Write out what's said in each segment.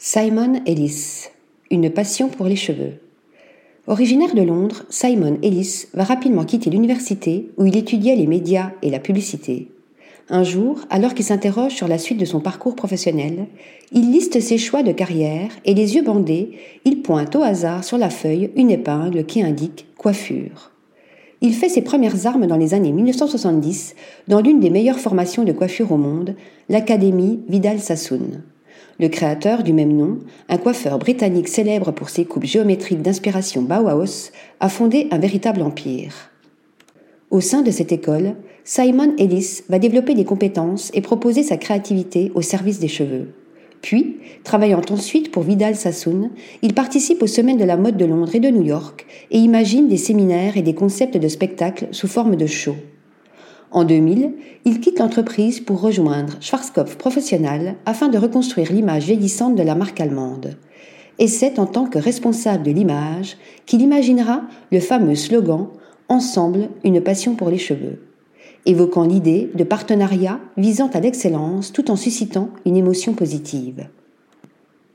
Simon Ellis, une passion pour les cheveux. Originaire de Londres, Simon Ellis va rapidement quitter l'université où il étudiait les médias et la publicité. Un jour, alors qu'il s'interroge sur la suite de son parcours professionnel, il liste ses choix de carrière et les yeux bandés, il pointe au hasard sur la feuille une épingle qui indique coiffure. Il fait ses premières armes dans les années 1970 dans l'une des meilleures formations de coiffure au monde, l'Académie Vidal Sassoon. Le créateur du même nom, un coiffeur britannique célèbre pour ses coupes géométriques d'inspiration Bauhaus, a fondé un véritable empire. Au sein de cette école, Simon Ellis va développer des compétences et proposer sa créativité au service des cheveux. Puis, travaillant ensuite pour Vidal Sassoon, il participe aux semaines de la mode de Londres et de New York et imagine des séminaires et des concepts de spectacles sous forme de show. En 2000, il quitte l'entreprise pour rejoindre Schwarzkopf Professional afin de reconstruire l'image vieillissante de la marque allemande. Et c'est en tant que responsable de l'image qu'il imaginera le fameux slogan Ensemble, une passion pour les cheveux, évoquant l'idée de partenariat visant à l'excellence tout en suscitant une émotion positive.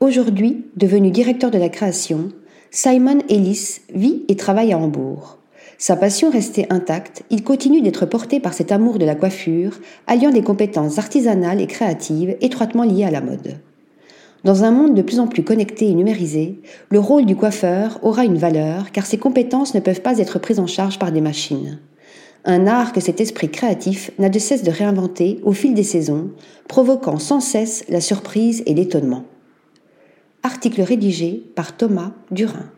Aujourd'hui, devenu directeur de la création, Simon Ellis vit et travaille à Hambourg. Sa passion restée intacte, il continue d'être porté par cet amour de la coiffure, alliant des compétences artisanales et créatives étroitement liées à la mode. Dans un monde de plus en plus connecté et numérisé, le rôle du coiffeur aura une valeur car ses compétences ne peuvent pas être prises en charge par des machines. Un art que cet esprit créatif n'a de cesse de réinventer au fil des saisons, provoquant sans cesse la surprise et l'étonnement. Article rédigé par Thomas Durin.